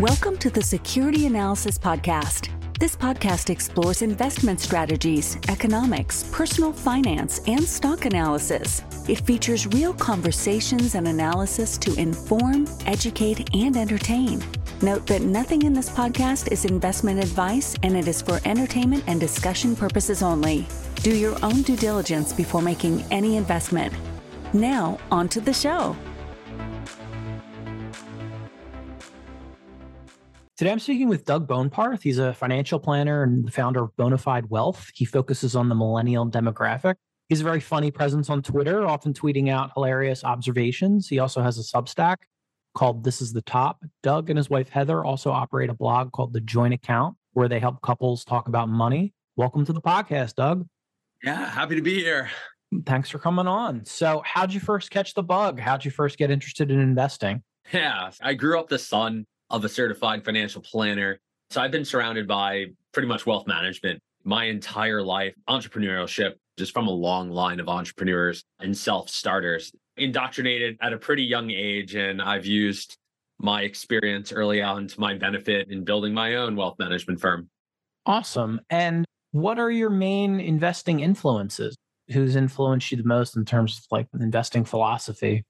Welcome to the Security Analysis Podcast. This podcast explores investment strategies, economics, personal finance, and stock analysis. It features real conversations and analysis to inform, educate, and entertain. Note that nothing in this podcast is investment advice and it is for entertainment and discussion purposes only. Do your own due diligence before making any investment. Now, on to the show. Today I'm speaking with Doug Boneparth. He's a financial planner and the founder of Bone Fide Wealth. He focuses on the millennial demographic. He's a very funny presence on Twitter, often tweeting out hilarious observations. He also has a Substack called This is the Top. Doug and his wife Heather also operate a blog called The Joint Account, where they help couples talk about money. Welcome to the podcast, Doug. Yeah, happy to be here. Thanks for coming on. So, how'd you first catch the bug? How'd you first get interested in investing? Yeah, I grew up the son of a certified financial planner. So I've been surrounded by pretty much wealth management my entire life, entrepreneurship, just from a long line of entrepreneurs and self starters, indoctrinated at a pretty young age. And I've used my experience early on to my benefit in building my own wealth management firm. Awesome. And what are your main investing influences? Who's influenced you the most in terms of like investing philosophy?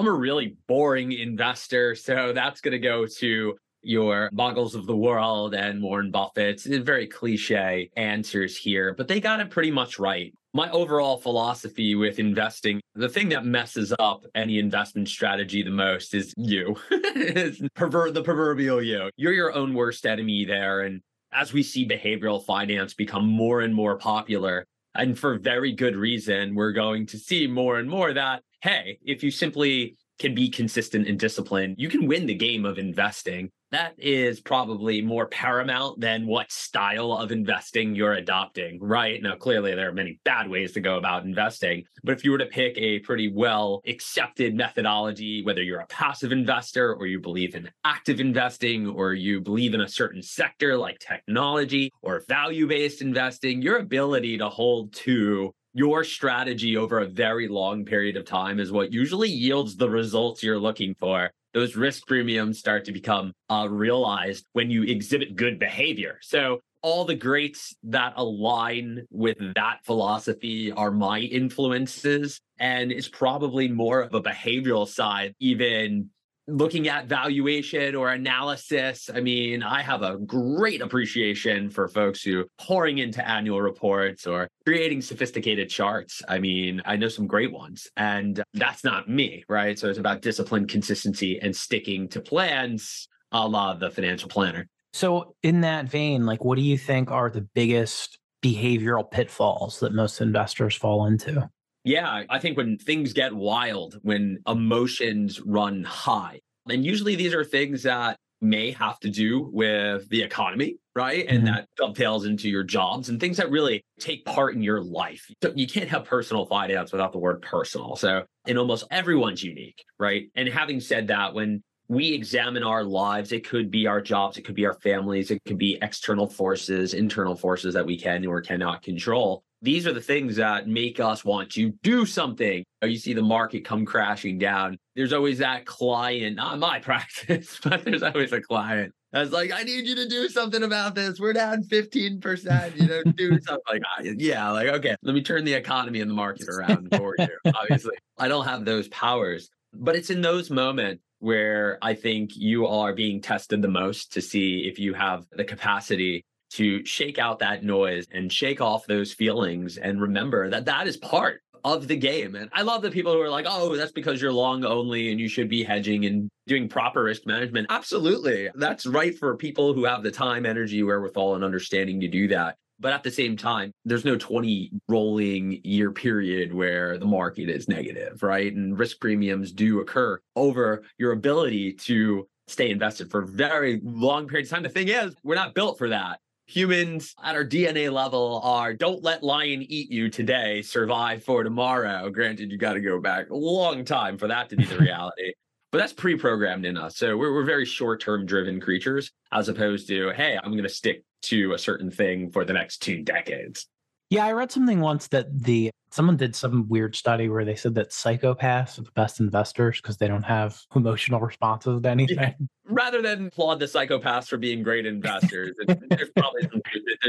I'm a really boring investor. So that's going to go to your Bogles of the world and Warren Buffett's eh, very cliche answers here, but they got it pretty much right. My overall philosophy with investing, the thing that messes up any investment strategy the most is you. the proverbial you. You're your own worst enemy there. And as we see behavioral finance become more and more popular, and for very good reason, we're going to see more and more that hey, if you simply can be consistent and disciplined, you can win the game of investing. That is probably more paramount than what style of investing you're adopting, right? Now, clearly, there are many bad ways to go about investing. But if you were to pick a pretty well accepted methodology, whether you're a passive investor or you believe in active investing or you believe in a certain sector like technology or value based investing, your ability to hold to your strategy over a very long period of time is what usually yields the results you're looking for. Those risk premiums start to become uh, realized when you exhibit good behavior. So, all the greats that align with that philosophy are my influences. And it's probably more of a behavioral side, even looking at valuation or analysis. I mean, I have a great appreciation for folks who pouring into annual reports or creating sophisticated charts. I mean, I know some great ones, and that's not me, right? So it's about discipline, consistency, and sticking to plans a la the financial planner. So, in that vein, like, what do you think are the biggest behavioral pitfalls that most investors fall into? Yeah, I think when things get wild, when emotions run high, and usually these are things that may have to do with the economy, right? And mm-hmm. that dovetails into your jobs and things that really take part in your life. So You can't have personal finance without the word personal. So, and almost everyone's unique, right? And having said that, when we examine our lives, it could be our jobs, it could be our families, it could be external forces, internal forces that we can or cannot control these are the things that make us want to do something. You see the market come crashing down. There's always that client, not my practice, but there's always a client that's like, I need you to do something about this. We're down 15%, you know, do something like, yeah, like, okay, let me turn the economy and the market around for you. Obviously, I don't have those powers, but it's in those moments where I think you are being tested the most to see if you have the capacity to shake out that noise and shake off those feelings and remember that that is part of the game. And I love the people who are like, oh, that's because you're long only and you should be hedging and doing proper risk management. Absolutely. That's right for people who have the time, energy, wherewithal, and understanding to do that. But at the same time, there's no 20 rolling year period where the market is negative, right? And risk premiums do occur over your ability to stay invested for very long periods of time. The thing is, we're not built for that humans at our DNA level are don't let lion eat you today, survive for tomorrow. Granted, you got to go back a long time for that to be the reality. but that's pre-programmed in us. So we're, we're very short-term driven creatures, as opposed to, hey, I'm going to stick to a certain thing for the next two decades. Yeah, I read something once that the someone did some weird study where they said that psychopaths are the best investors because they don't have emotional responses to anything. Rather than applaud the psychopaths for being great investors, there's probably some.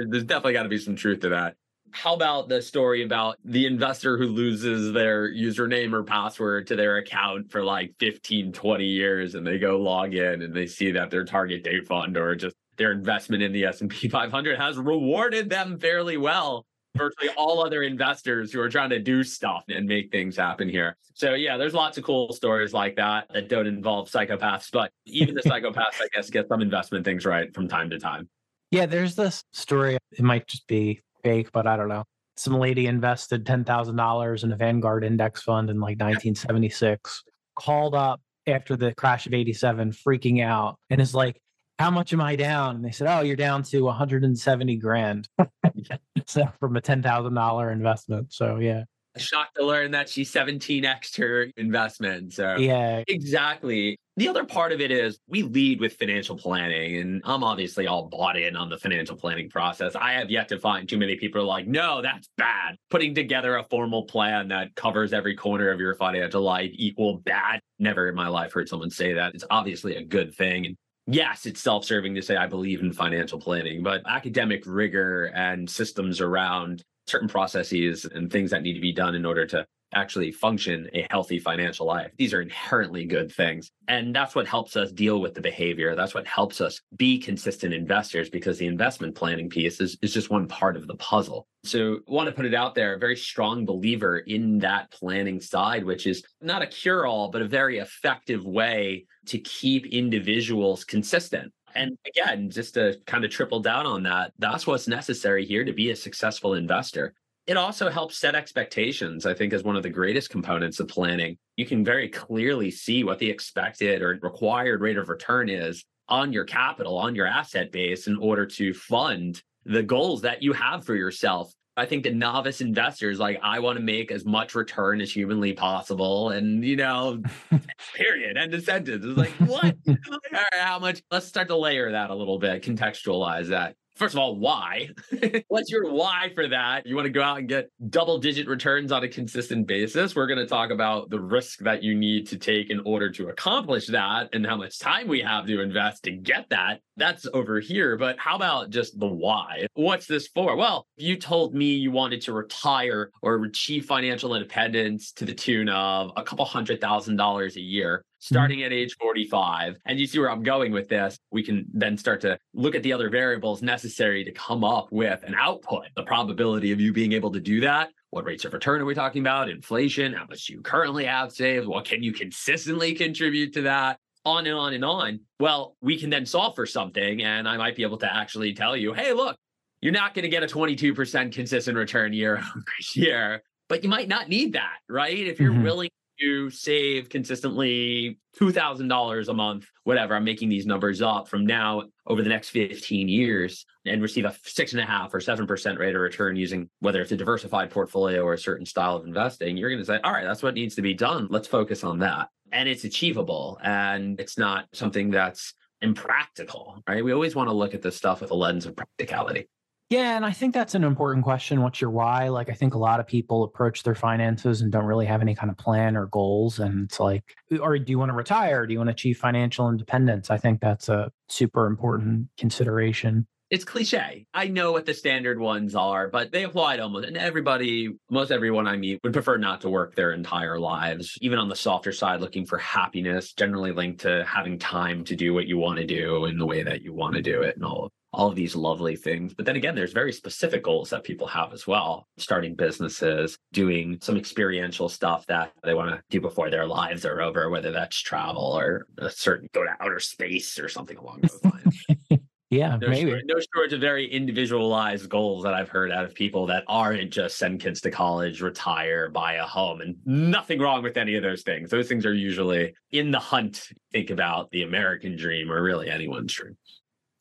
There's definitely got to be some truth to that. How about the story about the investor who loses their username or password to their account for like 15, 20 years and they go log in and they see that their target date fund or just their investment in the S&P 500 has rewarded them fairly well virtually all other investors who are trying to do stuff and make things happen here. So yeah, there's lots of cool stories like that that don't involve psychopaths, but even the psychopaths, I guess, get some investment things right from time to time. Yeah, there's this story. It might just be fake, but I don't know. Some lady invested ten thousand dollars in a Vanguard index fund in like 1976. Called up after the crash of 87, freaking out, and is like, how much am I down? And they said, oh, you're down to 170 grand. so from a $10,000 investment. So yeah. Shocked to learn that she 17x her investment. So yeah, exactly. The other part of it is we lead with financial planning, and I'm obviously all bought in on the financial planning process. I have yet to find too many people like, no, that's bad. Putting together a formal plan that covers every corner of your financial life equal bad. Never in my life heard someone say that. It's obviously a good thing. And yes, it's self serving to say I believe in financial planning, but academic rigor and systems around certain processes and things that need to be done in order to actually function a healthy financial life. These are inherently good things. And that's what helps us deal with the behavior. That's what helps us be consistent investors because the investment planning piece is, is just one part of the puzzle. So I want to put it out there, a very strong believer in that planning side, which is not a cure-all, but a very effective way to keep individuals consistent. And again, just to kind of triple down on that, that's what's necessary here to be a successful investor. It also helps set expectations, I think, is one of the greatest components of planning. You can very clearly see what the expected or required rate of return is on your capital, on your asset base in order to fund the goals that you have for yourself. I think the novice investors, like, I want to make as much return as humanly possible. And, you know, period. End of sentence. It's like, what? All right, how much? Let's start to layer that a little bit, contextualize that first of all, why? What's your why for that? You want to go out and get double digit returns on a consistent basis. We're going to talk about the risk that you need to take in order to accomplish that and how much time we have to invest to get that. That's over here. But how about just the why? What's this for? Well, you told me you wanted to retire or achieve financial independence to the tune of a couple hundred thousand dollars a year. Mm-hmm. starting at age 45. And you see where I'm going with this. We can then start to look at the other variables necessary to come up with an output, the probability of you being able to do that. What rates of return are we talking about? Inflation, how much you currently have saved? What can you consistently contribute to that? On and on and on. Well, we can then solve for something. And I might be able to actually tell you, hey, look, you're not going to get a 22% consistent return year over year, but you might not need that, right? If you're mm-hmm. willing you save consistently $2,000 a month, whatever, I'm making these numbers up from now over the next 15 years and receive a six and a half or 7% rate of return using whether it's a diversified portfolio or a certain style of investing, you're going to say, all right, that's what needs to be done. Let's focus on that. And it's achievable and it's not something that's impractical, right? We always want to look at this stuff with a lens of practicality. Yeah, and I think that's an important question. What's your why? Like, I think a lot of people approach their finances and don't really have any kind of plan or goals. And it's like, or do you want to retire? Do you want to achieve financial independence? I think that's a super important consideration. It's cliche. I know what the standard ones are, but they apply to almost and everybody, most everyone I meet would prefer not to work their entire lives, even on the softer side, looking for happiness, generally linked to having time to do what you want to do in the way that you want to do it and all all of these lovely things. But then again, there's very specific goals that people have as well starting businesses, doing some experiential stuff that they want to do before their lives are over, whether that's travel or a certain go to outer space or something along those lines. yeah, no maybe. Shortage, no shortage of very individualized goals that I've heard out of people that aren't just send kids to college, retire, buy a home, and nothing wrong with any of those things. Those things are usually in the hunt. Think about the American dream or really anyone's dream.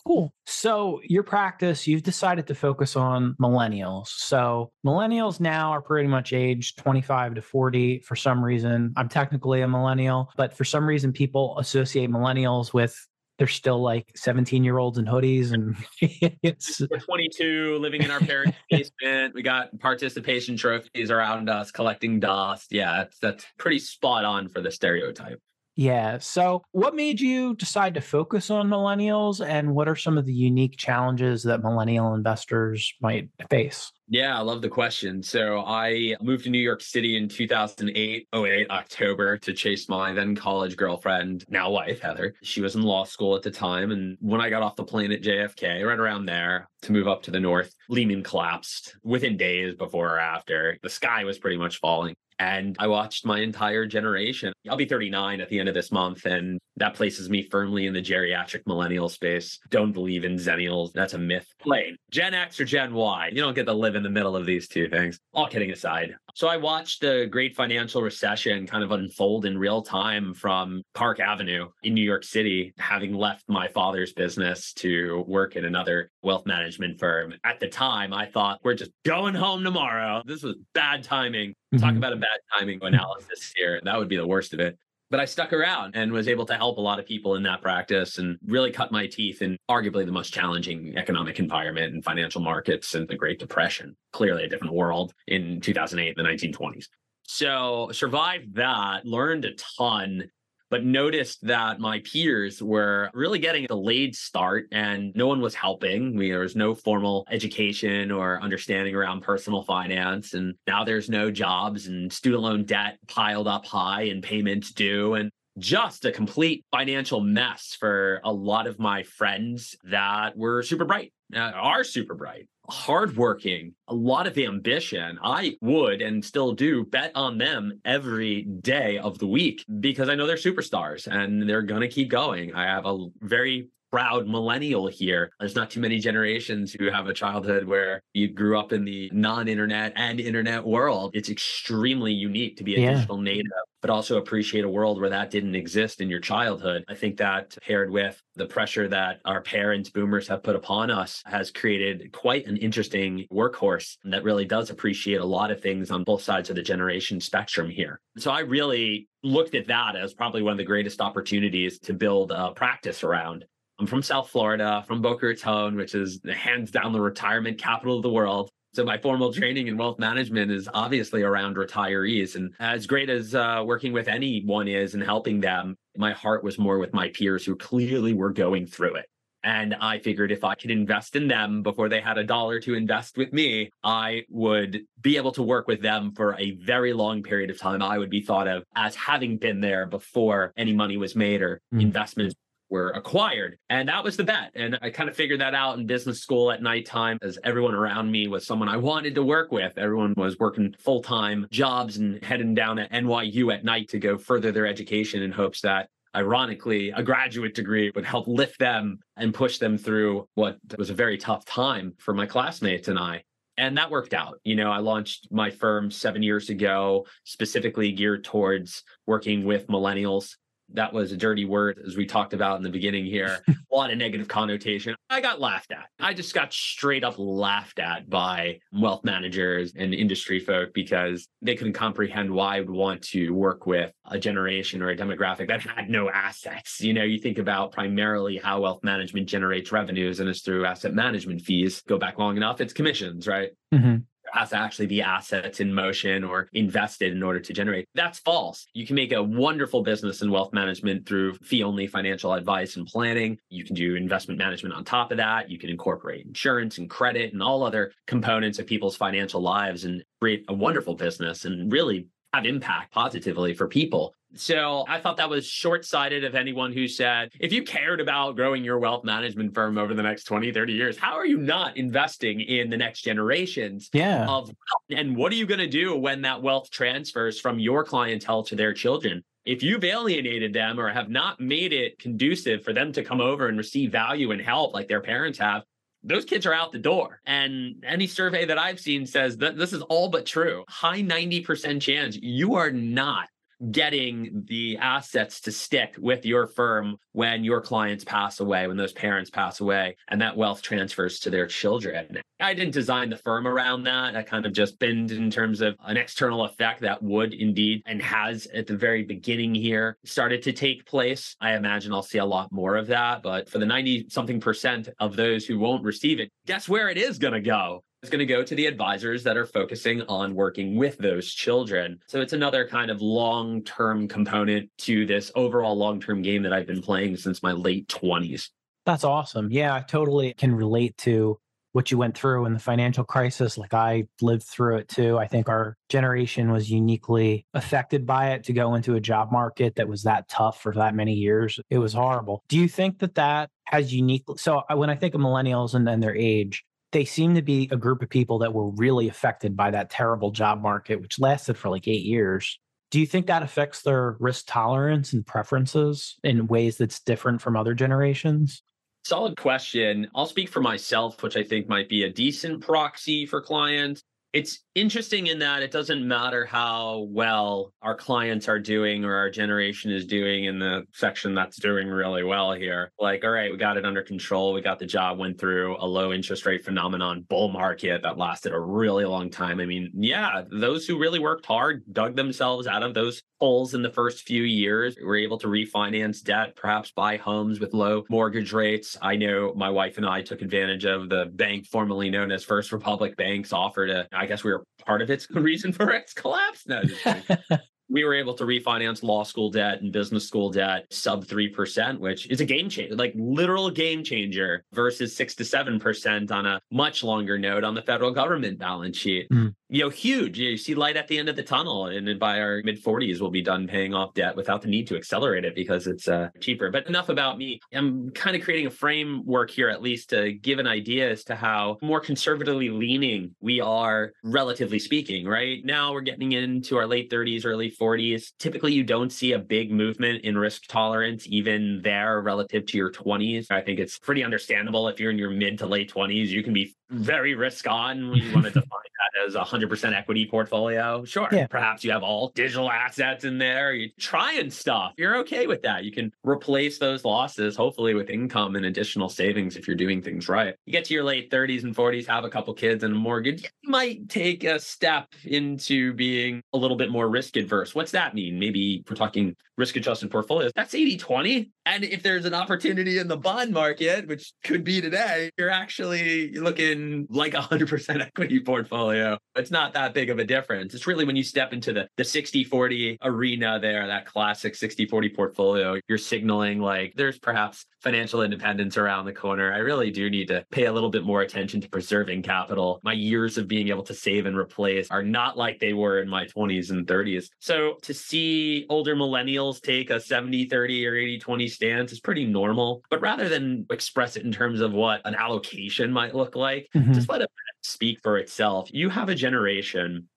Cool. So, your practice, you've decided to focus on millennials. So, millennials now are pretty much aged 25 to 40 for some reason. I'm technically a millennial, but for some reason, people associate millennials with they're still like 17 year olds in hoodies and it's we're 22 living in our parents basement we got participation trophies around us collecting dust yeah that's, that's pretty spot on for the stereotype yeah. So, what made you decide to focus on millennials, and what are some of the unique challenges that millennial investors might face? Yeah, I love the question. So, I moved to New York City in 2008, 08, October to chase my then college girlfriend, now wife, Heather. She was in law school at the time. And when I got off the plane at JFK, right around there to move up to the north, Lehman collapsed within days before or after. The sky was pretty much falling. And I watched my entire generation. I'll be 39 at the end of this month, and that places me firmly in the geriatric millennial space. Don't believe in xennials. That's a myth. Plain. Gen X or Gen Y. You don't get to live in the middle of these two things. All kidding aside. So I watched the great financial recession kind of unfold in real time from Park Avenue in New York City, having left my father's business to work in another wealth management firm. At the time, I thought, we're just going home tomorrow. This was bad timing. Mm-hmm. Talk about a bad timing analysis here. That would be the worst of it. But I stuck around and was able to help a lot of people in that practice and really cut my teeth in arguably the most challenging economic environment and financial markets and the Great Depression. Clearly a different world in 2008 and the 1920s. So survived that, learned a ton, but noticed that my peers were really getting a delayed start and no one was helping. We, there was no formal education or understanding around personal finance. And now there's no jobs and student loan debt piled up high and payments due. And just a complete financial mess for a lot of my friends that were super bright, uh, are super bright hardworking, a lot of ambition. I would and still do bet on them every day of the week because I know they're superstars and they're going to keep going. I have a very proud millennial here. There's not too many generations who have a childhood where you grew up in the non-internet and internet world. It's extremely unique to be a yeah. digital native, but also appreciate a world where that didn't exist in your childhood. I think that paired with the pressure that our parents, boomers have put upon us has created quite an interesting workhorse that really does appreciate a lot of things on both sides of the generation spectrum here. So I really looked at that as probably one of the greatest opportunities to build a practice around. I'm from South Florida, from Boca Raton, which is hands down the retirement capital of the world. So my formal training in wealth management is obviously around retirees. And as great as uh, working with anyone is and helping them, my heart was more with my peers who clearly were going through it. And I figured if I could invest in them before they had a dollar to invest with me, I would be able to work with them for a very long period of time. I would be thought of as having been there before any money was made or mm. investments were acquired. And that was the bet. And I kind of figured that out in business school at nighttime as everyone around me was someone I wanted to work with. Everyone was working full time jobs and heading down at NYU at night to go further their education in hopes that ironically, a graduate degree would help lift them and push them through what was a very tough time for my classmates and I. And that worked out. You know, I launched my firm seven years ago, specifically geared towards working with millennials that was a dirty word, as we talked about in the beginning here. a lot of negative connotation. I got laughed at. I just got straight up laughed at by wealth managers and industry folk because they couldn't comprehend why I would want to work with a generation or a demographic that had no assets. You know, you think about primarily how wealth management generates revenues and it's through asset management fees. Go back long enough, it's commissions, right? Mm-hmm has to actually be assets in motion or invested in order to generate. That's false. You can make a wonderful business in wealth management through fee only financial advice and planning. You can do investment management on top of that. You can incorporate insurance and credit and all other components of people's financial lives and create a wonderful business and really have impact positively for people. So I thought that was short sighted of anyone who said, if you cared about growing your wealth management firm over the next 20, 30 years, how are you not investing in the next generations yeah. of wealth? And what are you going to do when that wealth transfers from your clientele to their children? If you've alienated them or have not made it conducive for them to come over and receive value and help like their parents have, those kids are out the door. And any survey that I've seen says that this is all but true. High 90% chance you are not getting the assets to stick with your firm when your clients pass away, when those parents pass away, and that wealth transfers to their children. I didn't design the firm around that. I kind of just binned in terms of an external effect that would indeed and has at the very beginning here started to take place. I imagine I'll see a lot more of that. But for the 90 something percent of those who won't receive it, guess where it is going to go? It's going to go to the advisors that are focusing on working with those children. So it's another kind of long term component to this overall long term game that I've been playing since my late 20s. That's awesome. Yeah, I totally can relate to what you went through in the financial crisis. Like I lived through it too. I think our generation was uniquely affected by it to go into a job market that was that tough for that many years. It was horrible. Do you think that that has unique? So uh, when I think of millennials and then their age, they seem to be a group of people that were really affected by that terrible job market, which lasted for like eight years. Do you think that affects their risk tolerance and preferences in ways that's different from other generations? Solid question. I'll speak for myself, which I think might be a decent proxy for clients it's interesting in that it doesn't matter how well our clients are doing or our generation is doing in the section that's doing really well here. Like, all right, we got it under control. We got the job, went through a low interest rate phenomenon, bull market that lasted a really long time. I mean, yeah, those who really worked hard dug themselves out of those holes in the first few years, were able to refinance debt, perhaps buy homes with low mortgage rates. I know my wife and I took advantage of the bank formerly known as First Republic Bank's offer to I guess we were part of its reason for its collapse. No, we were able to refinance law school debt and business school debt sub 3%, which is a game changer, like literal game changer versus six to 7% on a much longer note on the federal government balance sheet. Mm. You know, huge. You see light at the end of the tunnel. And then by our mid 40s, we'll be done paying off debt without the need to accelerate it because it's uh, cheaper. But enough about me. I'm kind of creating a framework here, at least to give an idea as to how more conservatively leaning we are, relatively speaking, right? Now we're getting into our late 30s, early 40s. Typically, you don't see a big movement in risk tolerance, even there relative to your 20s. I think it's pretty understandable if you're in your mid to late 20s, you can be very risk on when you want to define that as a 100% equity portfolio. Sure. Yeah. Perhaps you have all digital assets in there. You're trying stuff. You're okay with that. You can replace those losses, hopefully, with income and additional savings if you're doing things right. You get to your late 30s and 40s, have a couple kids and a mortgage, you might take a step into being a little bit more risk adverse. What's that mean? Maybe we're talking risk adjusted portfolios. That's 80 20. And if there's an opportunity in the bond market, which could be today, you're actually looking like a 100% equity portfolio. It's not that big of a difference. It's really when you step into the, the 60 40 arena there, that classic 60 40 portfolio, you're signaling like there's perhaps financial independence around the corner. I really do need to pay a little bit more attention to preserving capital. My years of being able to save and replace are not like they were in my 20s and 30s. So to see older millennials take a 70 30 or 80 20 stance is pretty normal. But rather than express it in terms of what an allocation might look like, mm-hmm. just let it speak for itself. You have a generation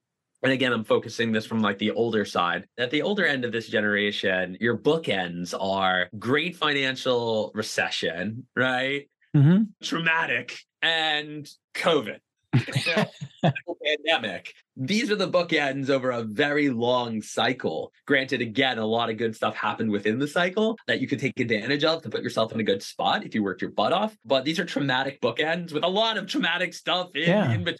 and again, I'm focusing this from like the older side. At the older end of this generation, your bookends are great financial recession, right? Mm-hmm. Traumatic and COVID. Pandemic. These are the bookends over a very long cycle. Granted, again, a lot of good stuff happened within the cycle that you could take advantage of to put yourself in a good spot if you worked your butt off. But these are traumatic bookends with a lot of traumatic stuff in, yeah. in between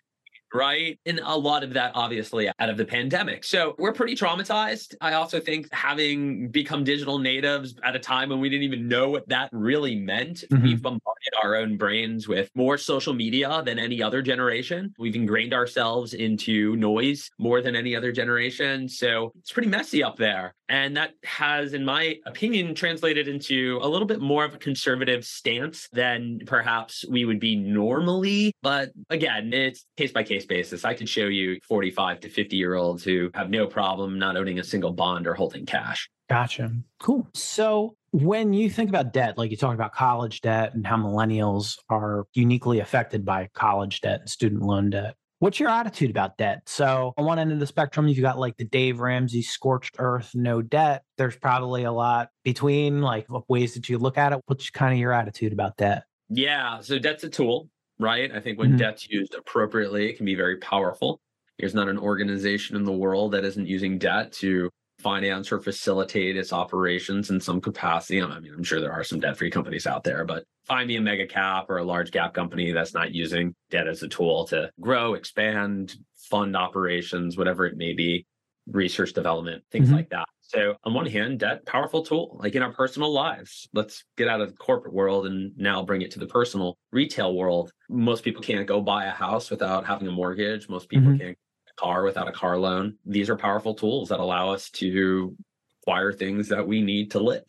right? And a lot of that, obviously, out of the pandemic. So we're pretty traumatized. I also think having become digital natives at a time when we didn't even know what that really meant, mm-hmm. we've bombarded our own brains with more social media than any other generation. We've ingrained ourselves into noise more than any other generation. So it's pretty messy up there. And that has, in my opinion, translated into a little bit more of a conservative stance than perhaps we would be normally. But again, it's case by case basis. I could show you 45 to 50 year olds who have no problem not owning a single bond or holding cash. Gotcha. Cool. So when you think about debt, like you talk about college debt and how millennials are uniquely affected by college debt and student loan debt, What's your attitude about debt? So, on one end of the spectrum, you've got like the Dave Ramsey scorched earth, no debt. There's probably a lot between like ways that you look at it. What's kind of your attitude about debt? Yeah. So, debt's a tool, right? I think when mm-hmm. debt's used appropriately, it can be very powerful. There's not an organization in the world that isn't using debt to finance or facilitate its operations in some capacity. I mean, I'm sure there are some debt free companies out there, but find me a mega cap or a large cap company that's not using debt as a tool to grow, expand, fund operations, whatever it may be, research development, things mm-hmm. like that. So on one hand, debt, powerful tool, like in our personal lives. Let's get out of the corporate world and now bring it to the personal retail world. Most people can't go buy a house without having a mortgage. Most people mm-hmm. can't car without a car loan. These are powerful tools that allow us to acquire things that we need to live.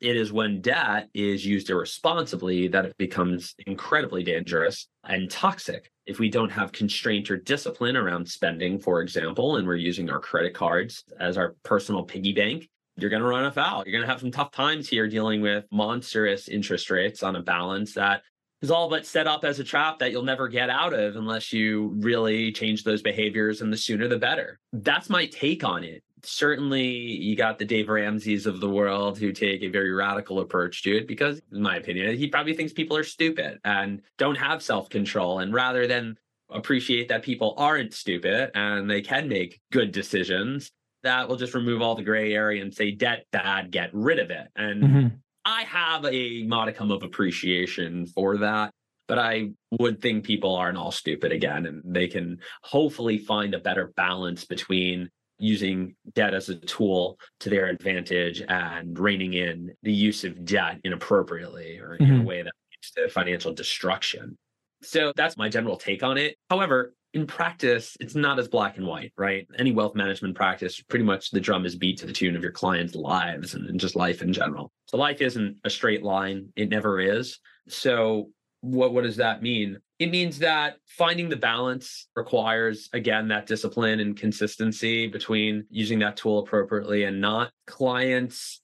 It is when debt is used irresponsibly that it becomes incredibly dangerous and toxic. If we don't have constraint or discipline around spending, for example, and we're using our credit cards as our personal piggy bank, you're going to run afoul. You're going to have some tough times here dealing with monstrous interest rates on a balance that is all but set up as a trap that you'll never get out of unless you really change those behaviors and the sooner the better. That's my take on it certainly you got the Dave Ramsey's of the world who take a very radical approach to it because, in my opinion, he probably thinks people are stupid and don't have self control. And rather than appreciate that people aren't stupid and they can make good decisions, that will just remove all the gray area and say, debt bad, get rid of it. And mm-hmm. I have a modicum of appreciation for that. But I would think people aren't all stupid again, and they can hopefully find a better balance between using debt as a tool to their advantage and reining in the use of debt inappropriately or mm-hmm. in a mm-hmm. way that leads to financial destruction. So that's my general take on it. However, in practice, it's not as black and white, right? Any wealth management practice, pretty much the drum is beat to the tune of your clients' lives and, just life in general. So life isn't a straight line. It never is. So what what does that mean? It means that finding the balance requires again that discipline and consistency between using that tool appropriately and not. Clients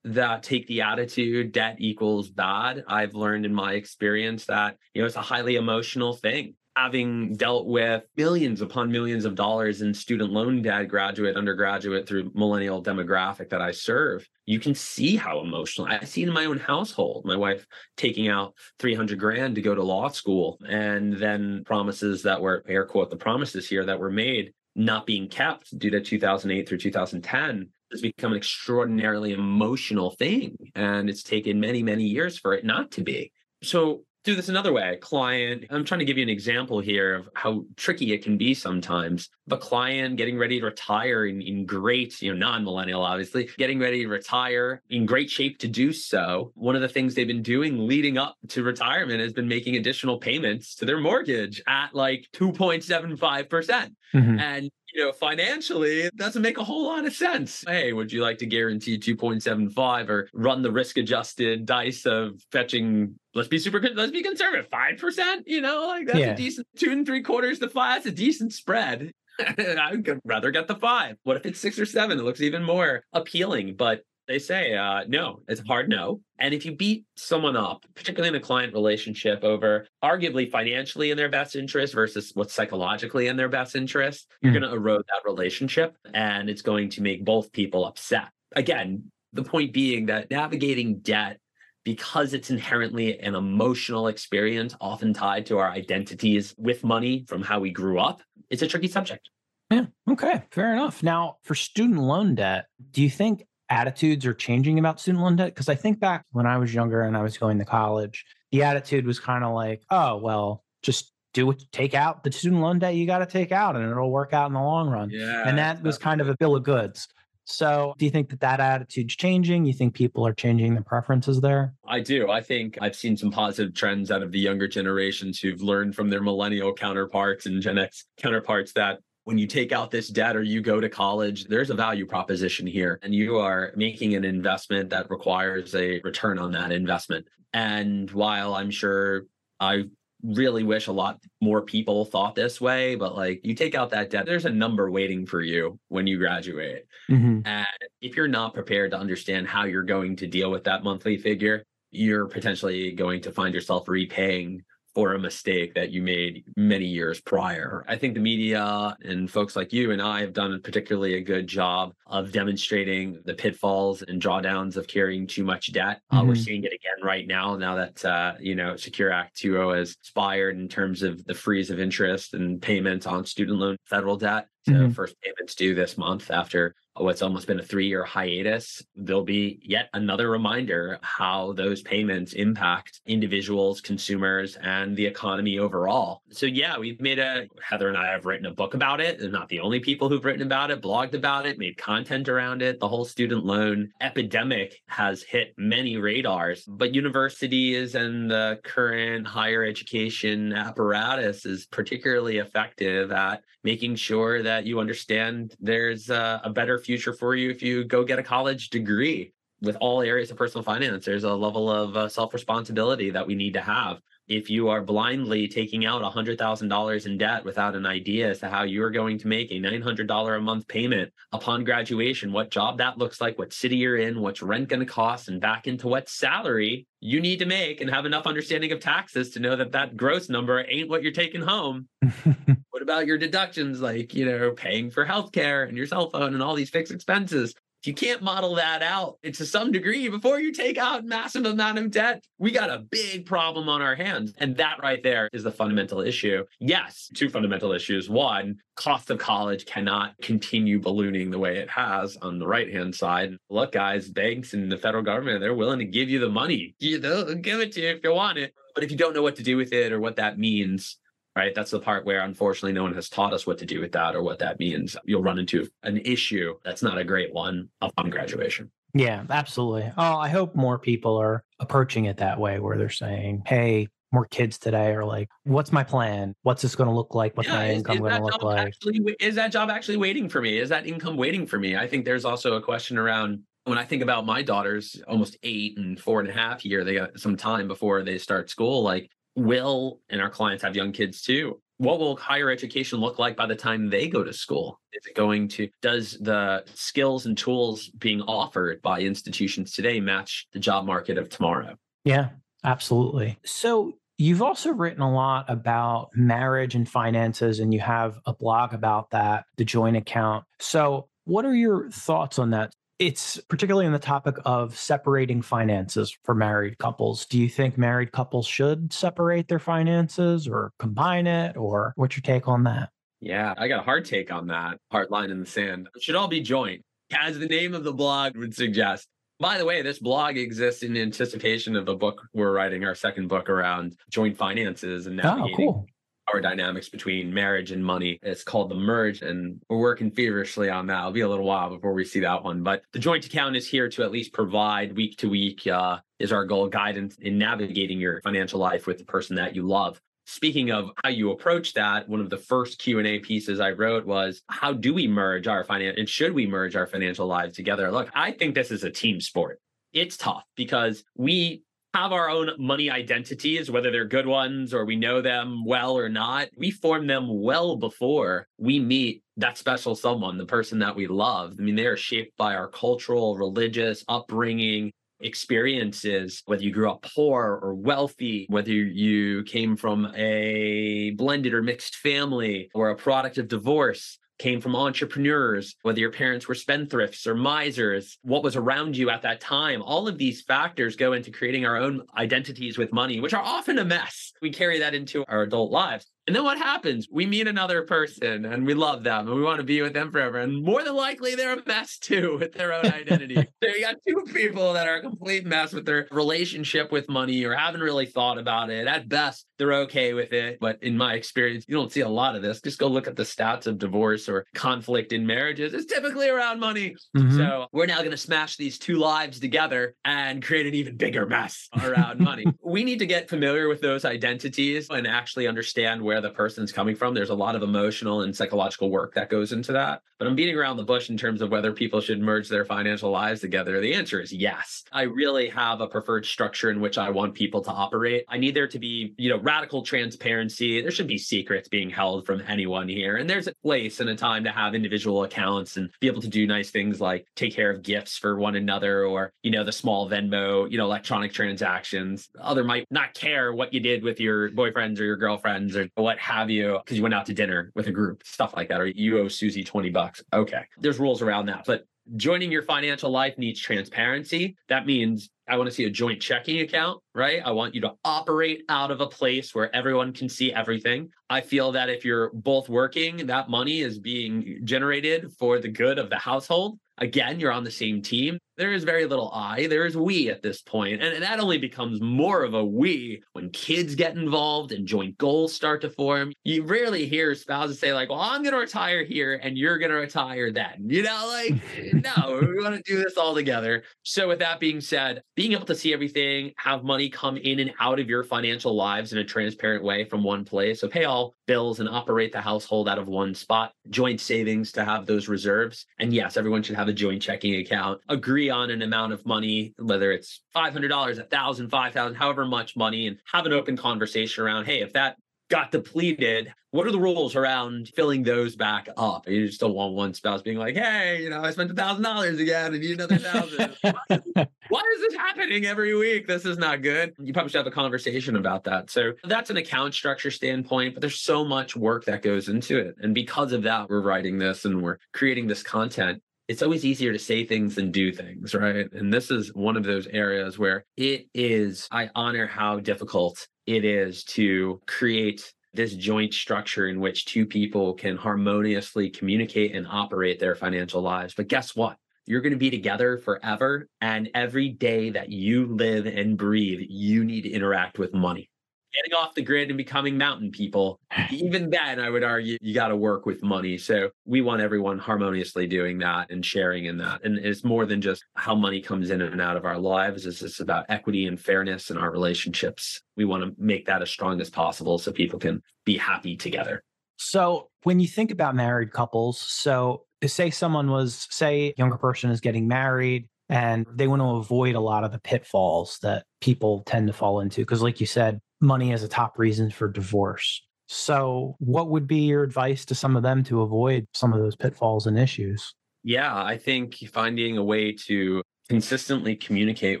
that take the attitude debt equals bad. I've learned in my experience that you know it's a highly emotional thing having dealt with millions upon millions of dollars in student loan debt, graduate, undergraduate through millennial demographic that I serve, you can see how emotional I see in my own household. My wife taking out 300 grand to go to law school and then promises that were air quote the promises here that were made not being kept due to 2008 through 2010 has become an extraordinarily emotional thing. And it's taken many, many years for it not to be. So do this another way. Client, I'm trying to give you an example here of how tricky it can be sometimes. A client getting ready to retire in, in great, you know, non-millennial, obviously, getting ready to retire in great shape to do so. One of the things they've been doing leading up to retirement has been making additional payments to their mortgage at like 2.75%. Mm-hmm. And you know, financially, it doesn't make a whole lot of sense. Hey, would you like to guarantee 2.75 or run the risk adjusted dice of fetching, let's be super, let's be conservative, 5%? You know, like that's yeah. a decent two and three quarters to five. That's a decent spread. I would rather get the five. What if it's six or seven? It looks even more appealing. But they say uh, no. It's a hard no. And if you beat someone up, particularly in a client relationship, over arguably financially in their best interest versus what's psychologically in their best interest, mm. you're hmm. going to erode that relationship and it's going to make both people upset. Again, the point being that navigating debt because it's inherently an emotional experience, often tied to our identities with money from how we grew up, it's a tricky subject. Yeah. Okay. Fair enough. Now, for student loan debt, do you think attitudes are changing about student loan debt? Because I think back when I was younger and I was going to college, the attitude was kind of like, oh, well, just do take out the student loan debt you got to take out and it'll work out in the long run. Yeah, and that was kind of a bill of goods. So, do you think that that attitude's changing? You think people are changing their preferences there? I do. I think I've seen some positive trends out of the younger generations who've learned from their millennial counterparts and Gen X counterparts that when you take out this debt or you go to college, there's a value proposition here, and you are making an investment that requires a return on that investment. And while I'm sure I really wish a lot more people thought this way, but like you take out that debt, there's a number waiting for you when you graduate. Mm-hmm. And if you're not prepared to understand how you're going to deal with that monthly figure, you're potentially going to find yourself repaying for a mistake that you made many years prior. I think the media and folks like you and I have done particularly a good job of demonstrating the pitfalls and drawdowns of carrying too much debt. Mm-hmm. Uh, we're mm-hmm. seeing it again right now, now that, uh, you know, Secure Act 2.0 has expired in terms of the freeze of interest and payments on student loan federal debt So mm-hmm. first payments due this month after Oh, what's almost been a three year hiatus, there'll be yet another reminder how those payments impact individuals, consumers, and the economy overall. So, yeah, we've made a, Heather and I have written a book about it. They're not the only people who've written about it, blogged about it, made content around it. The whole student loan epidemic has hit many radars, but universities and the current higher education apparatus is particularly effective at making sure that you understand there's a, a better future for you if you go get a college degree. With all areas of personal finance there's a level of uh, self responsibility that we need to have if you are blindly taking out $100,000 in debt without an idea as to how you're going to make a $900 a month payment upon graduation, what job that looks like, what city you're in, what's rent going to cost, and back into what salary you need to make and have enough understanding of taxes to know that that gross number ain't what you're taking home. what about your deductions like, you know, paying for healthcare and your cell phone and all these fixed expenses? You can't model that out to some degree before you take out massive amount of debt, we got a big problem on our hands. And that right there is the fundamental issue. Yes, two fundamental issues. One, cost of college cannot continue ballooning the way it has on the right hand side. Look, guys, banks and the federal government, they're willing to give you the money. You know, give it to you if you want it. But if you don't know what to do with it or what that means, right? That's the part where unfortunately no one has taught us what to do with that or what that means. You'll run into an issue that's not a great one upon graduation. Yeah, absolutely. Oh, I hope more people are approaching it that way where they're saying, hey, more kids today are like, what's my plan? What's this going to look like? What's yeah, my income going to look like? Actually, is that job actually waiting for me? Is that income waiting for me? I think there's also a question around when I think about my daughters, almost eight and four and a half year, they got some time before they start school. Like, will, and our clients have young kids too, what will higher education look like by the time they go to school? Is it going to, does the skills and tools being offered by institutions today match the job market of tomorrow? Yeah, absolutely. So you've also written a lot about marriage and finances, and you have a blog about that, the joint account. So what are your thoughts on that? It's particularly on the topic of separating finances for married couples. Do you think married couples should separate their finances or combine it? Or what's your take on that? Yeah, I got a hard take on that. Hard line in the sand. It should all be joint, as the name of the blog would suggest. By the way, this blog exists in anticipation of a book we're writing, our second book around joint finances and oh, navigating oh, cool power dynamics between marriage and money. It's called The Merge, and we're working feverishly on that. It'll be a little while before we see that one. But the joint account is here to at least provide week to week, uh, is our goal, guidance in navigating your financial life with the person that you love. Speaking of how you approach that, one of the first Q&A pieces I wrote was how do we merge our finance and should we merge our financial lives together? Look, I think this is a team sport it's tough because we have our own money identities, whether they're good ones or we know them well or not. We form them well before we meet that special someone, the person that we love. I mean, they are shaped by our cultural, religious upbringing, experiences, whether you grew up poor or wealthy, whether you came from a blended or mixed family or a product of divorce came from entrepreneurs, whether your parents were spendthrifts or misers, what was around you at that time. All of these factors go into creating our own identities with money, which are often a mess. We carry that into our adult lives. And then what happens? We meet another person and we love them and we want to be with them forever. And more than likely, they're a mess too with their own identity. so you got two people that are a complete mess with their relationship with money or haven't really thought about it. At best, they're okay with it. But in my experience, you don't see a lot of this. Just go look at the stats of divorce or conflict in marriages. It's typically around money. Mm-hmm. So we're now going to smash these two lives together and create an even bigger mess around money. We need to get familiar with those identities and actually understand where where the person's coming from. There's a lot of emotional and psychological work that goes into that. But I'm beating around the bush in terms of whether people should merge their financial lives together. The answer is yes. I really have a preferred structure in which I want people to operate. I need there to be, you know, radical transparency. There should be secrets being held from anyone here. And there's a place and a time to have individual accounts and be able to do nice things like take care of gifts for one another or, you know, the small Venmo, you know, electronic transactions. Other might not care what you did with your boyfriends or your girlfriends or what have you, because you went out to dinner with a group, stuff like that, or you owe Susie 20 bucks. Okay. There's rules around that. But joining your financial life needs transparency. That means I want to see a joint checking account, right? I want you to operate out of a place where everyone can see everything. I feel that if you're both working, that money is being generated for the good of the household. Again, you're on the same team. There is very little I, there is we at this point. And, that only becomes more of a we when kids get involved and joint goals start to form. You rarely hear spouses say, like, well, I'm going to retire here and you're going to retire then. You know, like, no, we want to do this all together. So, with that being said, being able to see everything, have money come in and out of your financial lives in a transparent way from one place. So, pay all bills and operate the household out of one spot, joint savings to have those reserves. And yes, everyone should have a joint checking account. Agree on an amount of money, whether it's $500, a thousand, five thousand, however much money, and have an open conversation around, hey, if that got depleted, what are the rules around filling those back up? You just don't want one spouse being like, hey, you know, I spent a thousand dollars again and need another thousand. Why is this happening every week? This is not good. You probably should have a conversation about that. So that's an account structure standpoint, but there's so much work that goes into it. And because of that, we're writing this and we're creating this content it's always easier to say things than do things, right? And this is one of those areas where it is, I honor how difficult it is to create this joint structure in which two people can harmoniously communicate and operate their financial lives. But guess what? You're going to be together forever. And every day that you live and breathe, you need to interact with money getting off the grid and becoming mountain people, even then, I would argue you got to work with money. So we want everyone harmoniously doing that and sharing in that. And it's more than just how money comes in and out of our lives. It's just about equity and fairness in our relationships. We want to make that as strong as possible so people can be happy together. So when you think about married couples, so say someone was, say, a younger person is getting married and they want to avoid a lot of the pitfalls that people tend to fall into. Because, like you said, money as a top reason for divorce. So, what would be your advice to some of them to avoid some of those pitfalls and issues? Yeah, I think finding a way to consistently communicate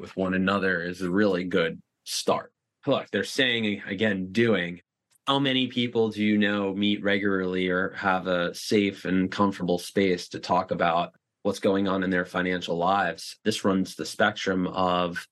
with one another is a really good start. Look, they're saying again, doing. How many people do you know meet regularly or have a safe and comfortable space to talk about what's going on in their financial lives? This runs the spectrum of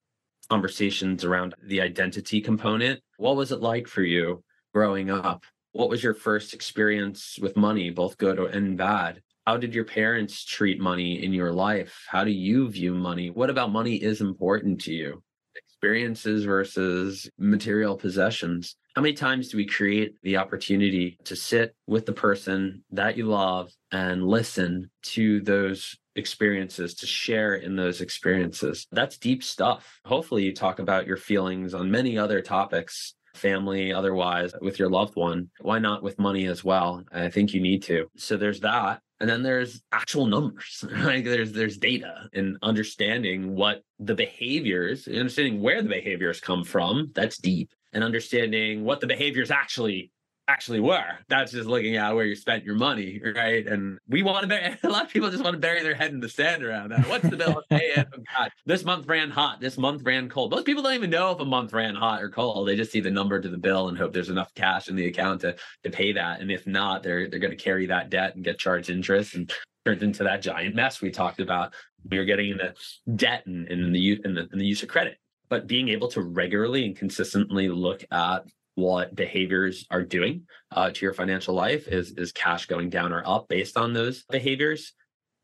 conversations around the identity component. What was it like for you growing up? What was your first experience with money, both good and bad? How did your parents treat money in your life? How do you view money? What about money is important to you? Experiences versus material possessions. How many times do we create the opportunity to sit with the person that you love and listen to those experiences to share in those experiences. That's deep stuff. Hopefully, you talk about your feelings on many other topics family, otherwise, with your loved one. Why not with money as well? I think you need to. So there's that. And then there's actual numbers, right? There's there's data and understanding what the behaviors, understanding where the behaviors come from. That's deep. And understanding what the behaviors actually actually were. That's just looking at where you spent your money, right? And we want to bury a lot of people just want to bury their head in the sand around that. What's the bill? hey, oh God, this month ran hot. This month ran cold. Most people don't even know if a month ran hot or cold. They just see the number to the bill and hope there's enough cash in the account to to pay that. And if not, they're they're going to carry that debt and get charged interest and turns into that giant mess we talked about. We are getting into debt and, and the in the in the use of credit but being able to regularly and consistently look at what behaviors are doing uh, to your financial life is is cash going down or up based on those behaviors.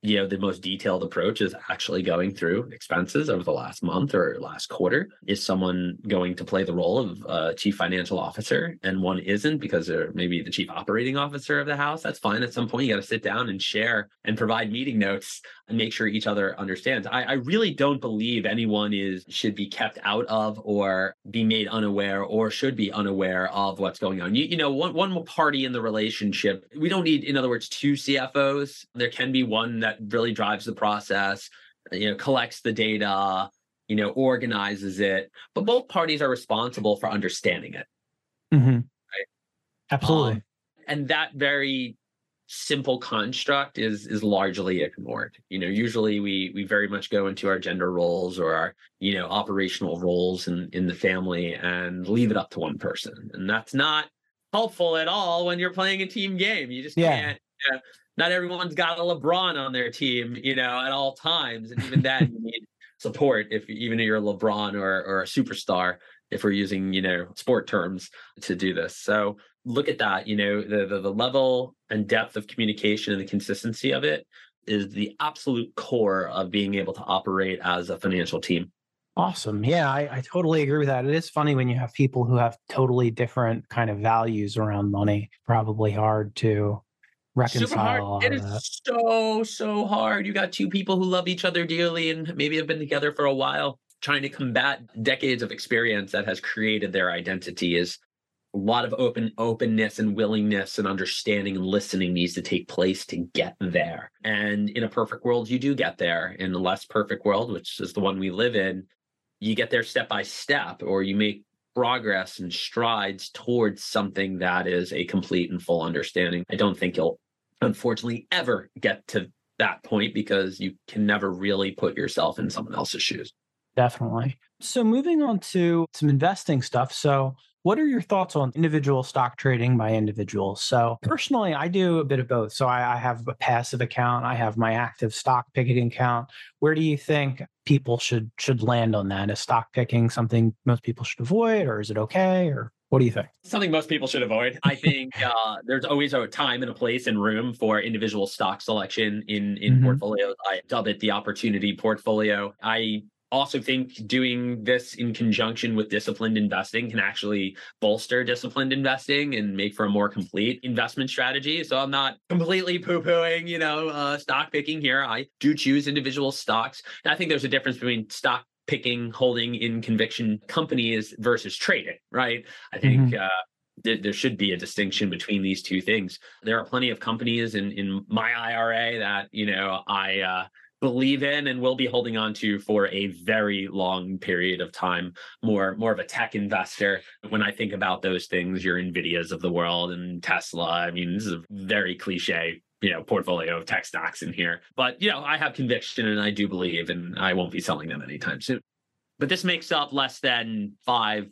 You know the most detailed approach is actually going through expenses over the last month or last quarter. Is someone going to play the role of a chief financial officer and one isn't because they're maybe the chief operating officer of the house? That's fine. At some point you got to sit down and share and provide meeting notes and make sure each other understands I, I really don't believe anyone is should be kept out of or be made unaware or should be unaware of what's going on you, you know one, one party in the relationship we don't need in other words two cfos there can be one that really drives the process, you know, collects the data, you know, organizes it. But both parties are responsible for understanding it. Mm-hmm. Right. Absolutely. Um, and that very simple construct is is largely ignored you know usually we we very much go into our gender roles or our you know operational roles in in the family and leave it up to one person and that's not helpful at all when you're playing a team game you just yeah. can't Yeah. Not everyone's got a LeBron on their team, you know, at all times. And even that you need support if even if you're a LeBron or, or a superstar, if we're using, you know, sport terms to do this. So look at that, you know, the, the, the level and depth of communication and the consistency of it is the absolute core of being able to operate as a financial team. Awesome. Yeah, I, I, totally agree with that. It is funny when you have people who have totally different kind of values around money. Probably hard to reconcile. It is that. so so hard. You got two people who love each other dearly and maybe have been together for a while, trying to combat decades of experience that has created their identity. Is a lot of open openness and willingness and understanding and listening needs to take place to get there. And in a perfect world, you do get there. In a less perfect world, which is the one we live in, you get there step by step, or you make progress and strides towards something that is a complete and full understanding. I don't think you'll unfortunately ever get to that point because you can never really put yourself in someone else's shoes. Definitely. So moving on to some investing stuff. So what are your thoughts on individual stock trading by individuals? So, personally, I do a bit of both. So, I, I, have a passive account, I have my active stock picking account. Where do you think people should should land on that? Is stock picking something most people should avoid, or is it okay? Or what do you think? Something most people should avoid. I think uh, there's always a time and a place and room for individual stock selection in in mm-hmm. portfolios. I dub it the opportunity portfolio. I also think doing this in conjunction with disciplined investing can actually bolster disciplined investing and make for a more complete investment strategy. So I'm not completely poo-pooing, you know, uh, stock picking here. I do choose individual stocks. And I think there's a difference between stock picking, holding in conviction companies versus trading, right? I think mm-hmm. uh, there should be a distinction between these two things. There are plenty of companies in in my IRA that you know I uh, believe in and will be holding on to for a very long period of time. More more of a tech investor. When i think about those things your nvidias of the world and tesla i mean this is a very cliche you know portfolio of tech stocks in here. But you know i have conviction and i do believe and i won't be selling them anytime soon. But this makes up less than five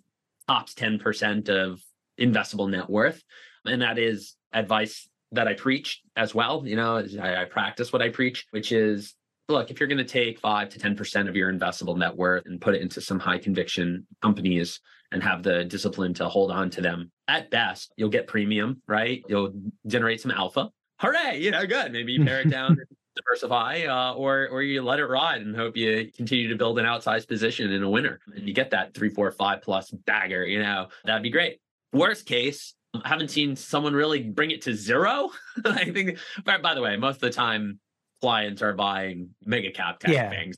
tops 10% of investable net worth. And that is advice that i preach as well. You know I, I practice what i preach which is look, if you're going to take five to 10% of your investable net worth and put it into some high conviction companies and have the discipline to hold on to them, at best, you'll get premium, right? You'll generate some alpha. Hooray, you know, good. Maybe you pare it down, diversify, uh, or or you let it ride and hope you continue to build an outsized position in a winner and you get that three, four, five plus bagger, you know, that'd be great. Worst case, I haven't seen someone really bring it to zero. I think, by the way, most of the time, clients are buying mega cap tech yeah. things.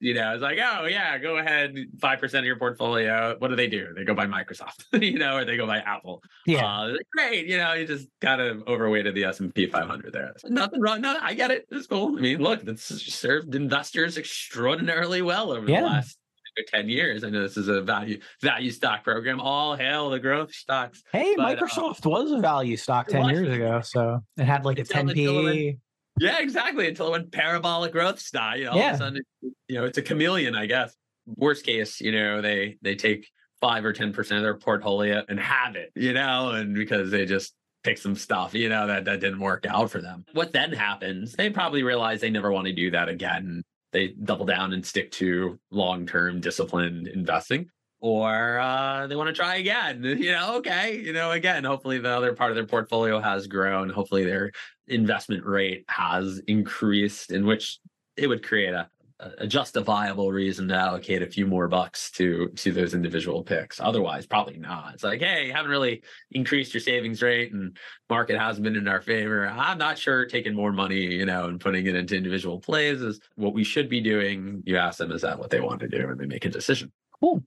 You know, it's like, oh yeah, go ahead, five percent of your portfolio. What do they do? They go buy Microsoft, you know, or they go buy Apple. Yeah, uh, great. You know, you just kind of overweighted the S and P 500 there. Nothing wrong. No, I get it. It's cool. I mean, look, that's served investors extraordinarily well over yeah. the last 10 years. I know this is a value value stock program. All hail the growth stocks. Hey, but, uh, Microsoft uh, was a value stock 10 years ago. So it had like a 10 PE. Yeah, exactly. Until it went parabolic growth style. You know, yeah. all of a sudden, you know, it's a chameleon, I guess. Worst case, you know, they they take five or ten percent of their portfolio and have it, you know, and because they just pick some stuff, you know, that that didn't work out for them. What then happens? They probably realize they never want to do that again. They double down and stick to long-term disciplined investing or uh, they want to try again. You know, okay, you know, again, hopefully the other part of their portfolio has grown. Hopefully their investment rate has increased, in which it would create a, a justifiable reason to allocate a few more bucks to to those individual picks. Otherwise, probably not. It's like, hey, haven't really increased your savings rate, and market hasn't been in our favor. I'm not sure taking more money, you know, and putting it into individual plays is what we should be doing. You ask them, is that what they want to do, and they make a decision. Cool.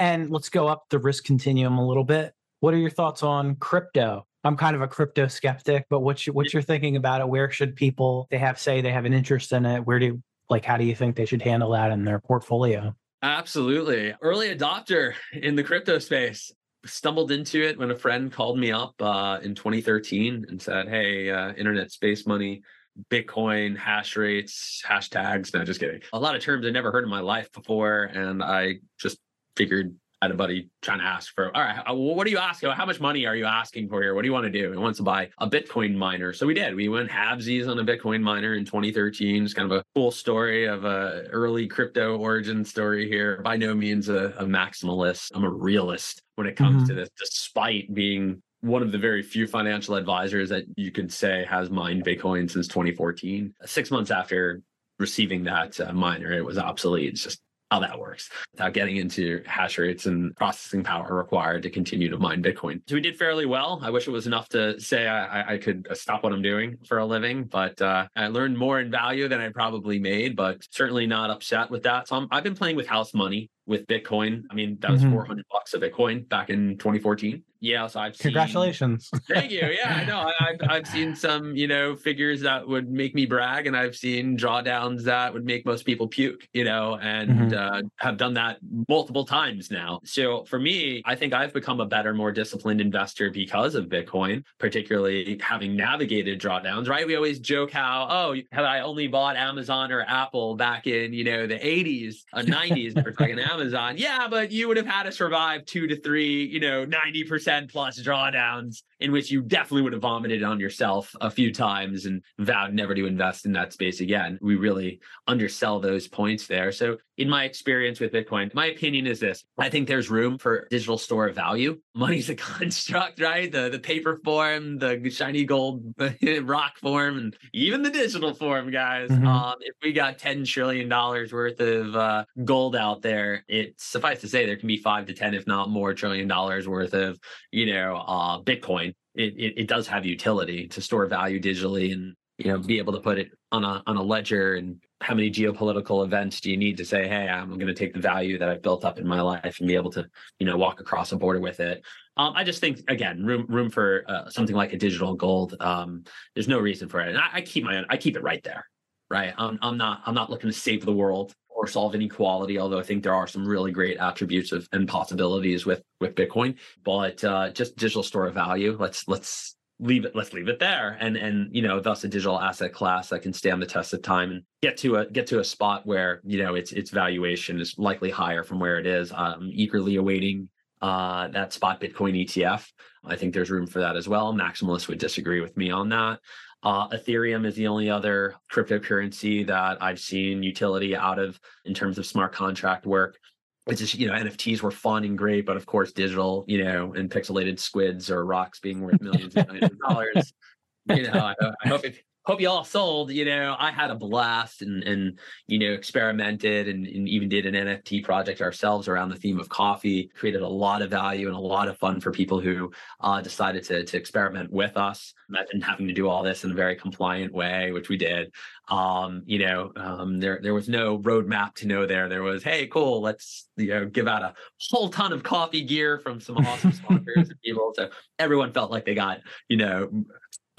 And let's go up the risk continuum a little bit. What are your thoughts on crypto? I'm kind of a crypto skeptic, but what's your, what's your thinking about it? Where should people they have say they have an interest in it? Where do like how do you think they should handle that in their portfolio? Absolutely. Early adopter in the crypto space. Stumbled into it when a friend called me up uh, in 2013 and said, Hey, uh, internet space money, Bitcoin, hash rates, hashtags. No, just kidding. A lot of terms I never heard in my life before. And I just figured I had a buddy trying to ask for, all right, uh, what are you asking? How much money are you asking for here? What do you want to do? He wants to buy a Bitcoin miner. So we did. We went halvesies on a Bitcoin miner in 2013. It's kind of a cool story of a early crypto origin story here. By no means a, a maximalist. I'm a realist when it comes mm-hmm. to this, despite being one of the very few financial advisors that you could say has mined Bitcoin since 2014. Six months after receiving that uh, miner, it was obsolete. It's just how that works without getting into hash rates and processing power required to continue to mine Bitcoin. So we did fairly well. I wish it was enough to say I, I could stop what I'm doing for a living, but uh, I learned more in value than I probably made, but certainly not upset with that. So i have been playing with house money with Bitcoin. I mean, that was mm-hmm. 400 bucks a Bitcoin back in 2014. Yeah, so I've seen, congratulations. thank you. Yeah, I know. I've I've seen some you know figures that would make me brag, and I've seen drawdowns that would make most people puke. You know, and mm-hmm. uh, have done that multiple times now. So for me, I think I've become a better, more disciplined investor because of Bitcoin, particularly having navigated drawdowns. Right? We always joke how oh, have I only bought Amazon or Apple back in you know the 80s, uh, 90s? we're talking Amazon. Yeah, but you would have had to survive two to three, you know, 90 percent plus drawdowns in which you definitely would have vomited on yourself a few times and vowed never to invest in that space again. We really undersell those points there. So, in my experience with Bitcoin, my opinion is this I think there's room for digital store of value. Money's a construct, right? The, the paper form, the shiny gold rock form, and even the digital form, guys. Mm-hmm. Um, if we got $10 trillion worth of uh, gold out there, it's suffice to say there can be five to 10, if not more, trillion dollars worth of you know, uh, Bitcoin, it, it, it does have utility to store value digitally and you know be able to put it on a on a ledger and how many geopolitical events do you need to say hey i'm going to take the value that i've built up in my life and be able to you know walk across a border with it. Um, i just think again room room for uh, something like a digital gold um, there's no reason for it. And I, I, keep my i keep it right there right? I'm, I'm not i'm not looking to save the world or solve inequality. Although I think there are some really great attributes of and possibilities with with Bitcoin, but uh, just digital store of value. Let's let's leave it let's leave it there and and you know thus a digital asset class that can stand the test of time and get to a get to a spot where you know its its valuation is likely higher from where it is i'm eagerly awaiting uh that spot bitcoin etf i think there's room for that as well maximalists would disagree with me on that uh, Ethereum is the only other cryptocurrency that I've seen utility out of in terms of smart contract work. It's just, you know, NFTs were fun and great, but of course, digital, you know, and pixelated squids or rocks being worth millions and millions of dollars. You know, I, I hope if hope you all sold. You know, I had a blast and and you know experimented and, and, even did an NFT project ourselves around the theme of coffee. Created a lot of value and a lot of fun for people who uh, decided to to experiment with us. Imagine having to do all this in a very compliant way, which we did. Um, you know, um, there there was no roadmap to know there. There was, hey, cool, let's you know give out a whole ton of coffee gear from some awesome sponsors and people. So everyone felt like they got you know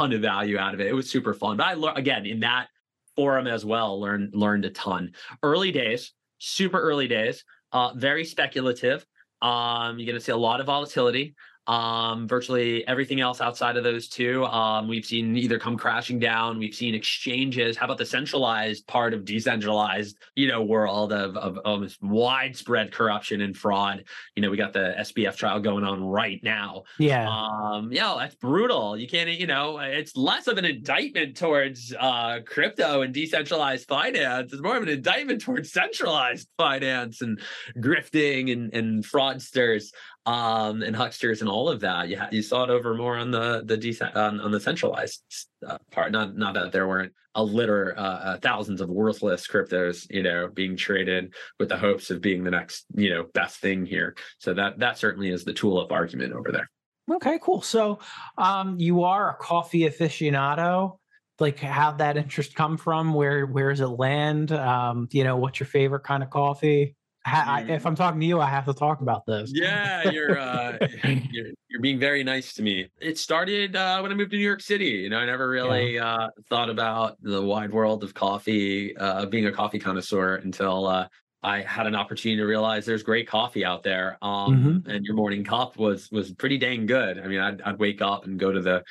ton of value out of it. It was super fun. But I learned again in that forum as well, learned learned a ton. Early days, super early days, uh, very speculative. Um, you're gonna see a lot of volatility. Um, virtually everything else outside of those two, um, we've seen either come crashing down. We've seen exchanges. How about the centralized part of decentralized, you know, world of, of, of widespread corruption and fraud? You know, we got the SBF trial going on right now. Yeah. Um, yeah, that's brutal. You can't, you know, it's less of an indictment towards uh, crypto and decentralized finance. It's more of an indictment towards centralized finance and grifting and, and fraudsters um, and hucksters and all of that. You you saw it over more on the the decent on, on the centralized uh, part. Not not that there weren't a litter uh, uh, thousands of worthless cryptos, you know, being traded with the hopes of being the next you know best thing here. So that that certainly is the tool of argument over there. Okay, cool. So um, you are a coffee aficionado like how that interest come from where where does it land um you know what's your favorite kind of coffee I, if I'm talking to you, I have to talk about this. Yeah, you're, uh, you're you're being very nice to me. It started uh, when I moved to New York City. You know, I never really yeah. uh, thought about the wide world of coffee, uh, being a coffee connoisseur until uh, I had an opportunity to realize there's great coffee out there. Um, mm-hmm. and your morning cup was was pretty dang good. I mean, I'd, I'd wake up and go to the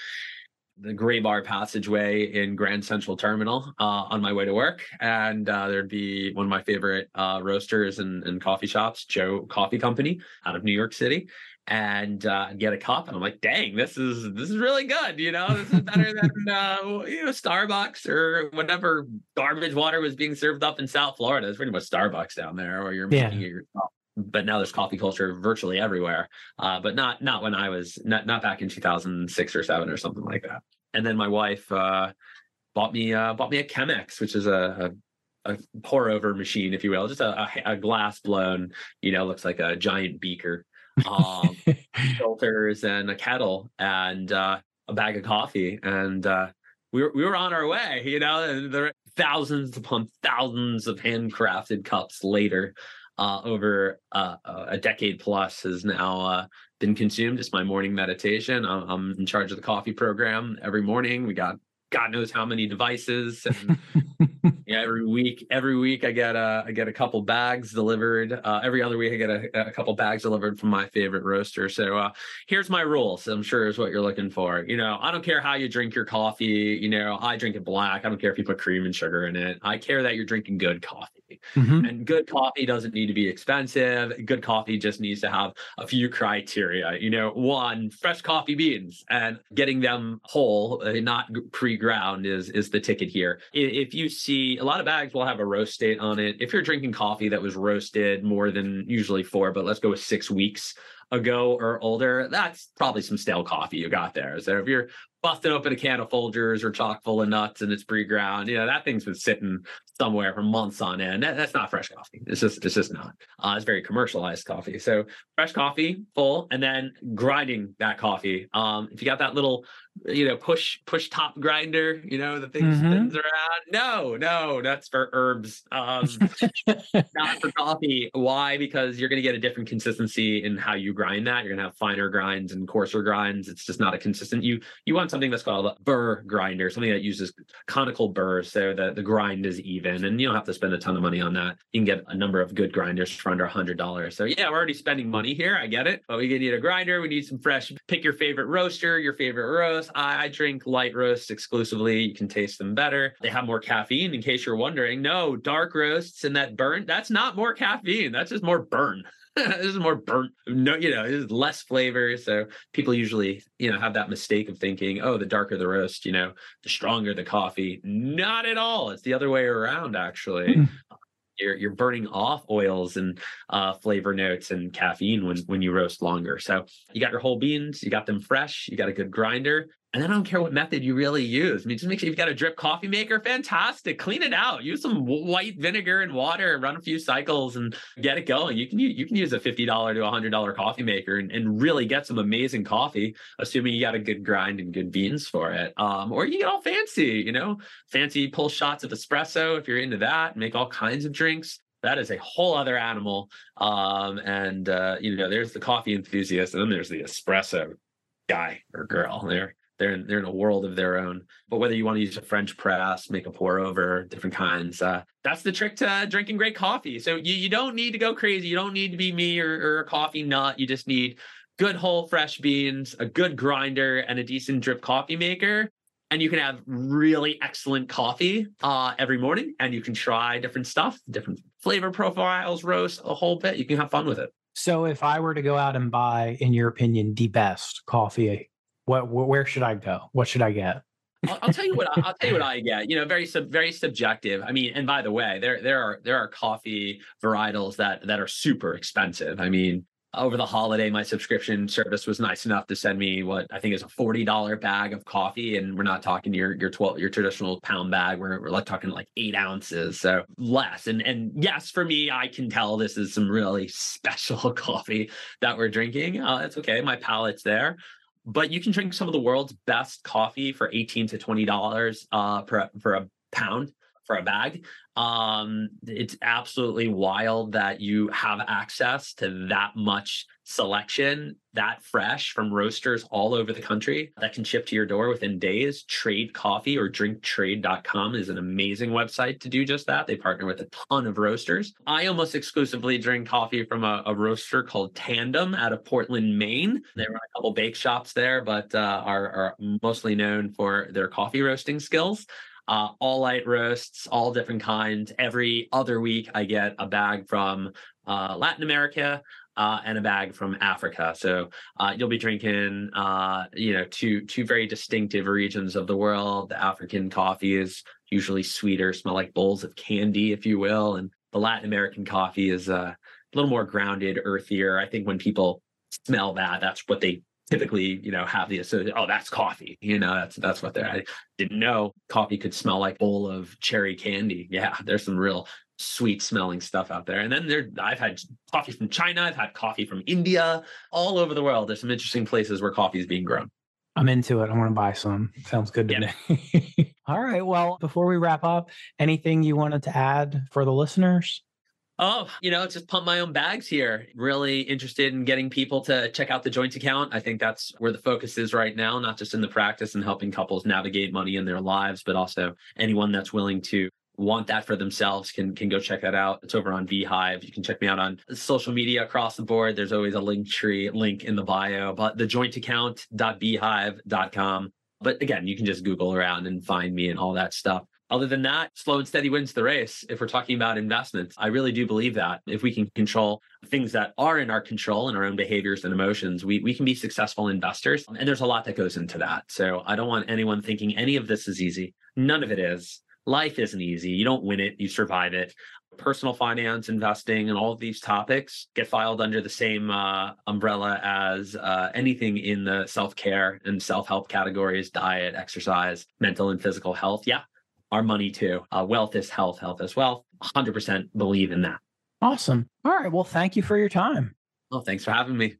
the Graybar Passageway in Grand Central Terminal uh, on my way to work, and uh, there'd be one of my favorite uh, roasters and, and, coffee shops, Joe Coffee Company, out of New York City, and uh, get a cup, and I'm like, dang, this is this is really good. You know, this is better than uh, you know Starbucks or whatever garbage water was being served up in South Florida. It's pretty much Starbucks down there, or you're making yeah. it yourself but now there's coffee culture virtually everywhere. Uh, but not not when I was not not back in 2006 or seven or something like that. And then my wife uh, bought me uh, bought me a Chemex, which is a, a, a pour over machine, if you will, just a, a, glass blown, you know, looks like a giant beaker, um, filters and a kettle and uh, a bag of coffee, and uh, we were we were on our way, you know, and there are thousands upon thousands of handcrafted cups later uh, over uh, a decade plus has now uh, been consumed. It's my morning meditation. I'm, I'm, in charge of the coffee program every morning. We got God knows how many devices. And, yeah, every week, every week I get a I get a couple bags delivered. Uh, every other week I get a, a, couple bags delivered from my favorite roaster. So uh, here's my rules. I'm sure is what you're looking for. You know, I don't care how you drink your coffee. You know, I drink it black. I don't care if you put cream and sugar in it. I care that you're drinking good coffee. Mm-hmm. And good coffee doesn't need to be expensive. Good coffee just needs to have a few criteria. You know, one, fresh coffee beans and getting them whole, uh, not pre-ground, is is the ticket here. If you see a lot of bags will have a roast date on it. If you're drinking coffee that was roasted more than usually four, but let's go with six weeks ago or older, that's probably some stale coffee you got there. So if you're busting open a can of Folgers or chock full of nuts and it's pre-ground. You know, that thing's been sitting somewhere for months on end. That, that's not fresh coffee. It's just it's just not. Uh, it's very commercialized coffee. So fresh coffee, full, and then grinding that coffee. Um, if you got that little, you know, push push top grinder, you know, the thing mm-hmm. spins around. No, no, that's for herbs. Um, not for coffee. Why? Because you're going to get a different consistency in how you grind that. You're going to have finer grinds and coarser grinds. It's just not a consistent. You you want something that's called a burr grinder, something that uses conical burrs so that the grind is even. And you don't have to spend a ton of money on that. You can get a number of good grinders for under a hundred dollars. So yeah, we're already spending money here. I get it. But we need a grinder. We need some fresh. Pick your favorite roaster, your favorite roast. I, I drink light roasts exclusively. You can taste them better. They have more caffeine. In case you're wondering, no dark roasts and that burn. That's not more caffeine. That's just more burn. this is more burnt. No, you know, it's less flavor. So people usually, you know, have that mistake of thinking, oh, the darker the roast, you know, the stronger the coffee. Not at all. It's the other way around, actually. Mm. You're, you're burning off oils and uh, flavor notes and caffeine when when you roast longer. So you got your whole beans, you got them fresh, you got a good grinder, and I don't care what method you really use. I mean, just make sure you've got a drip coffee maker. Fantastic. Clean it out. Use some white vinegar and water, run a few cycles and get it going. You can use, you can use a $50 to $100 coffee maker and, and really get some amazing coffee, assuming you got a good grind and good beans for it. Um, or you get all fancy, you know, fancy pull shots of espresso if you're into that, make all kinds of drinks that is a whole other animal. Um, and uh, you know, there's the coffee enthusiast, and then there's the espresso guy or girl. They're they're in, they're in a world of their own. But whether you want to use a French press, make a pour over, different kinds, uh, that's the trick to drinking great coffee. So you, you don't need to go crazy. You don't need to be me or, or a coffee nut. You just need good whole fresh beans, a good grinder, and a decent drip coffee maker. And you can have really excellent coffee uh, every morning, and you can try different stuff, different flavor profiles, roast a whole bit. You can have fun with it. So, if I were to go out and buy, in your opinion, the best coffee what where should I go? What should I get? I'll, I'll, tell you what I, will tell you what I get. You know, very sub, very subjective. I mean, and by the way, there there are there are coffee varietals that that are super expensive. I mean, over the holiday, my subscription service was nice enough to send me what I think is a forty dollar bag of coffee, and we're not talking your your twelve your traditional pound bag. We're we're like talking like eight ounces, so less. And and yes, for me, I can tell this is some really special coffee that we're drinking. Uh, it's okay, my palate's there but you can drink some of the world's best coffee for 18 to 20 dollars uh, per for a pound for a bag. Um, it's absolutely wild that you have access to that much selection that fresh from roasters all over the country that can ship to your door within days. Trade Coffee or drinktrade.com is an amazing website to do just that. They partner with a ton of roasters. I almost exclusively drink coffee from a, a roaster called Tandem out of Portland, Maine. They run a couple bake shops there, but uh, are, are mostly known for their coffee roasting skills uh, all light roasts, all different kinds. Every other week, I get a bag from uh, Latin America uh, and a bag from Africa. So uh, you'll be drinking, uh, you know, two two very distinctive regions of the world. The African coffee is usually sweeter, smell like bowls of candy, if you will, and the Latin American coffee is uh, a little more grounded, earthier. I think when people smell that, that's what they typically, you know, have the association, oh, that's coffee. You know, that's that's what they're. I didn't know coffee could smell like bowl of cherry candy. Yeah, there's some real sweet smelling stuff out there. And then there I've had coffee from China, I've had coffee from India, all over the world. There's some interesting places where coffee is being grown. I'm into it. I want to buy some. Sounds good to yeah. me. all right. Well, before we wrap up, anything you wanted to add for the listeners? Oh, you know, just pump my own bags here. Really interested in getting people to check out the joint account. I think that's where the focus is right now, not just in the practice and helping couples navigate money in their lives, but also anyone that's willing to want that for themselves can can go check that out. It's over on beehiiv. You can check me out on social media across the board. There's always a Linktree link in the bio, but the joint account.beehiiv.com. But again, you can just Google around and find me and all that stuff. Other than that, slow and steady wins the race. If we're talking about investments, I really do believe that if we can control things that are in our control and our own behaviors and emotions, we, we can be successful investors. And there's a lot that goes into that. So I don't want anyone thinking any of this is easy. None of it is. Life isn't easy. You don't win it, you survive it. Personal finance, investing, and all of these topics get filed under the same uh, umbrella as uh, anything in the self care and self help categories diet, exercise, mental and physical health. Yeah, our money too. Uh, wealth is health, health is wealth. 100% believe in that. Awesome. All right. Well, thank you for your time. Well, thanks for having me.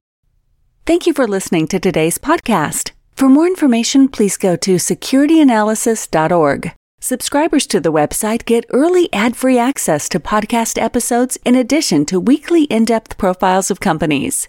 Thank you for listening to today's podcast. For more information, please go to securityanalysis.org. Subscribers to the website get early ad free access to podcast episodes in addition to weekly in depth profiles of companies.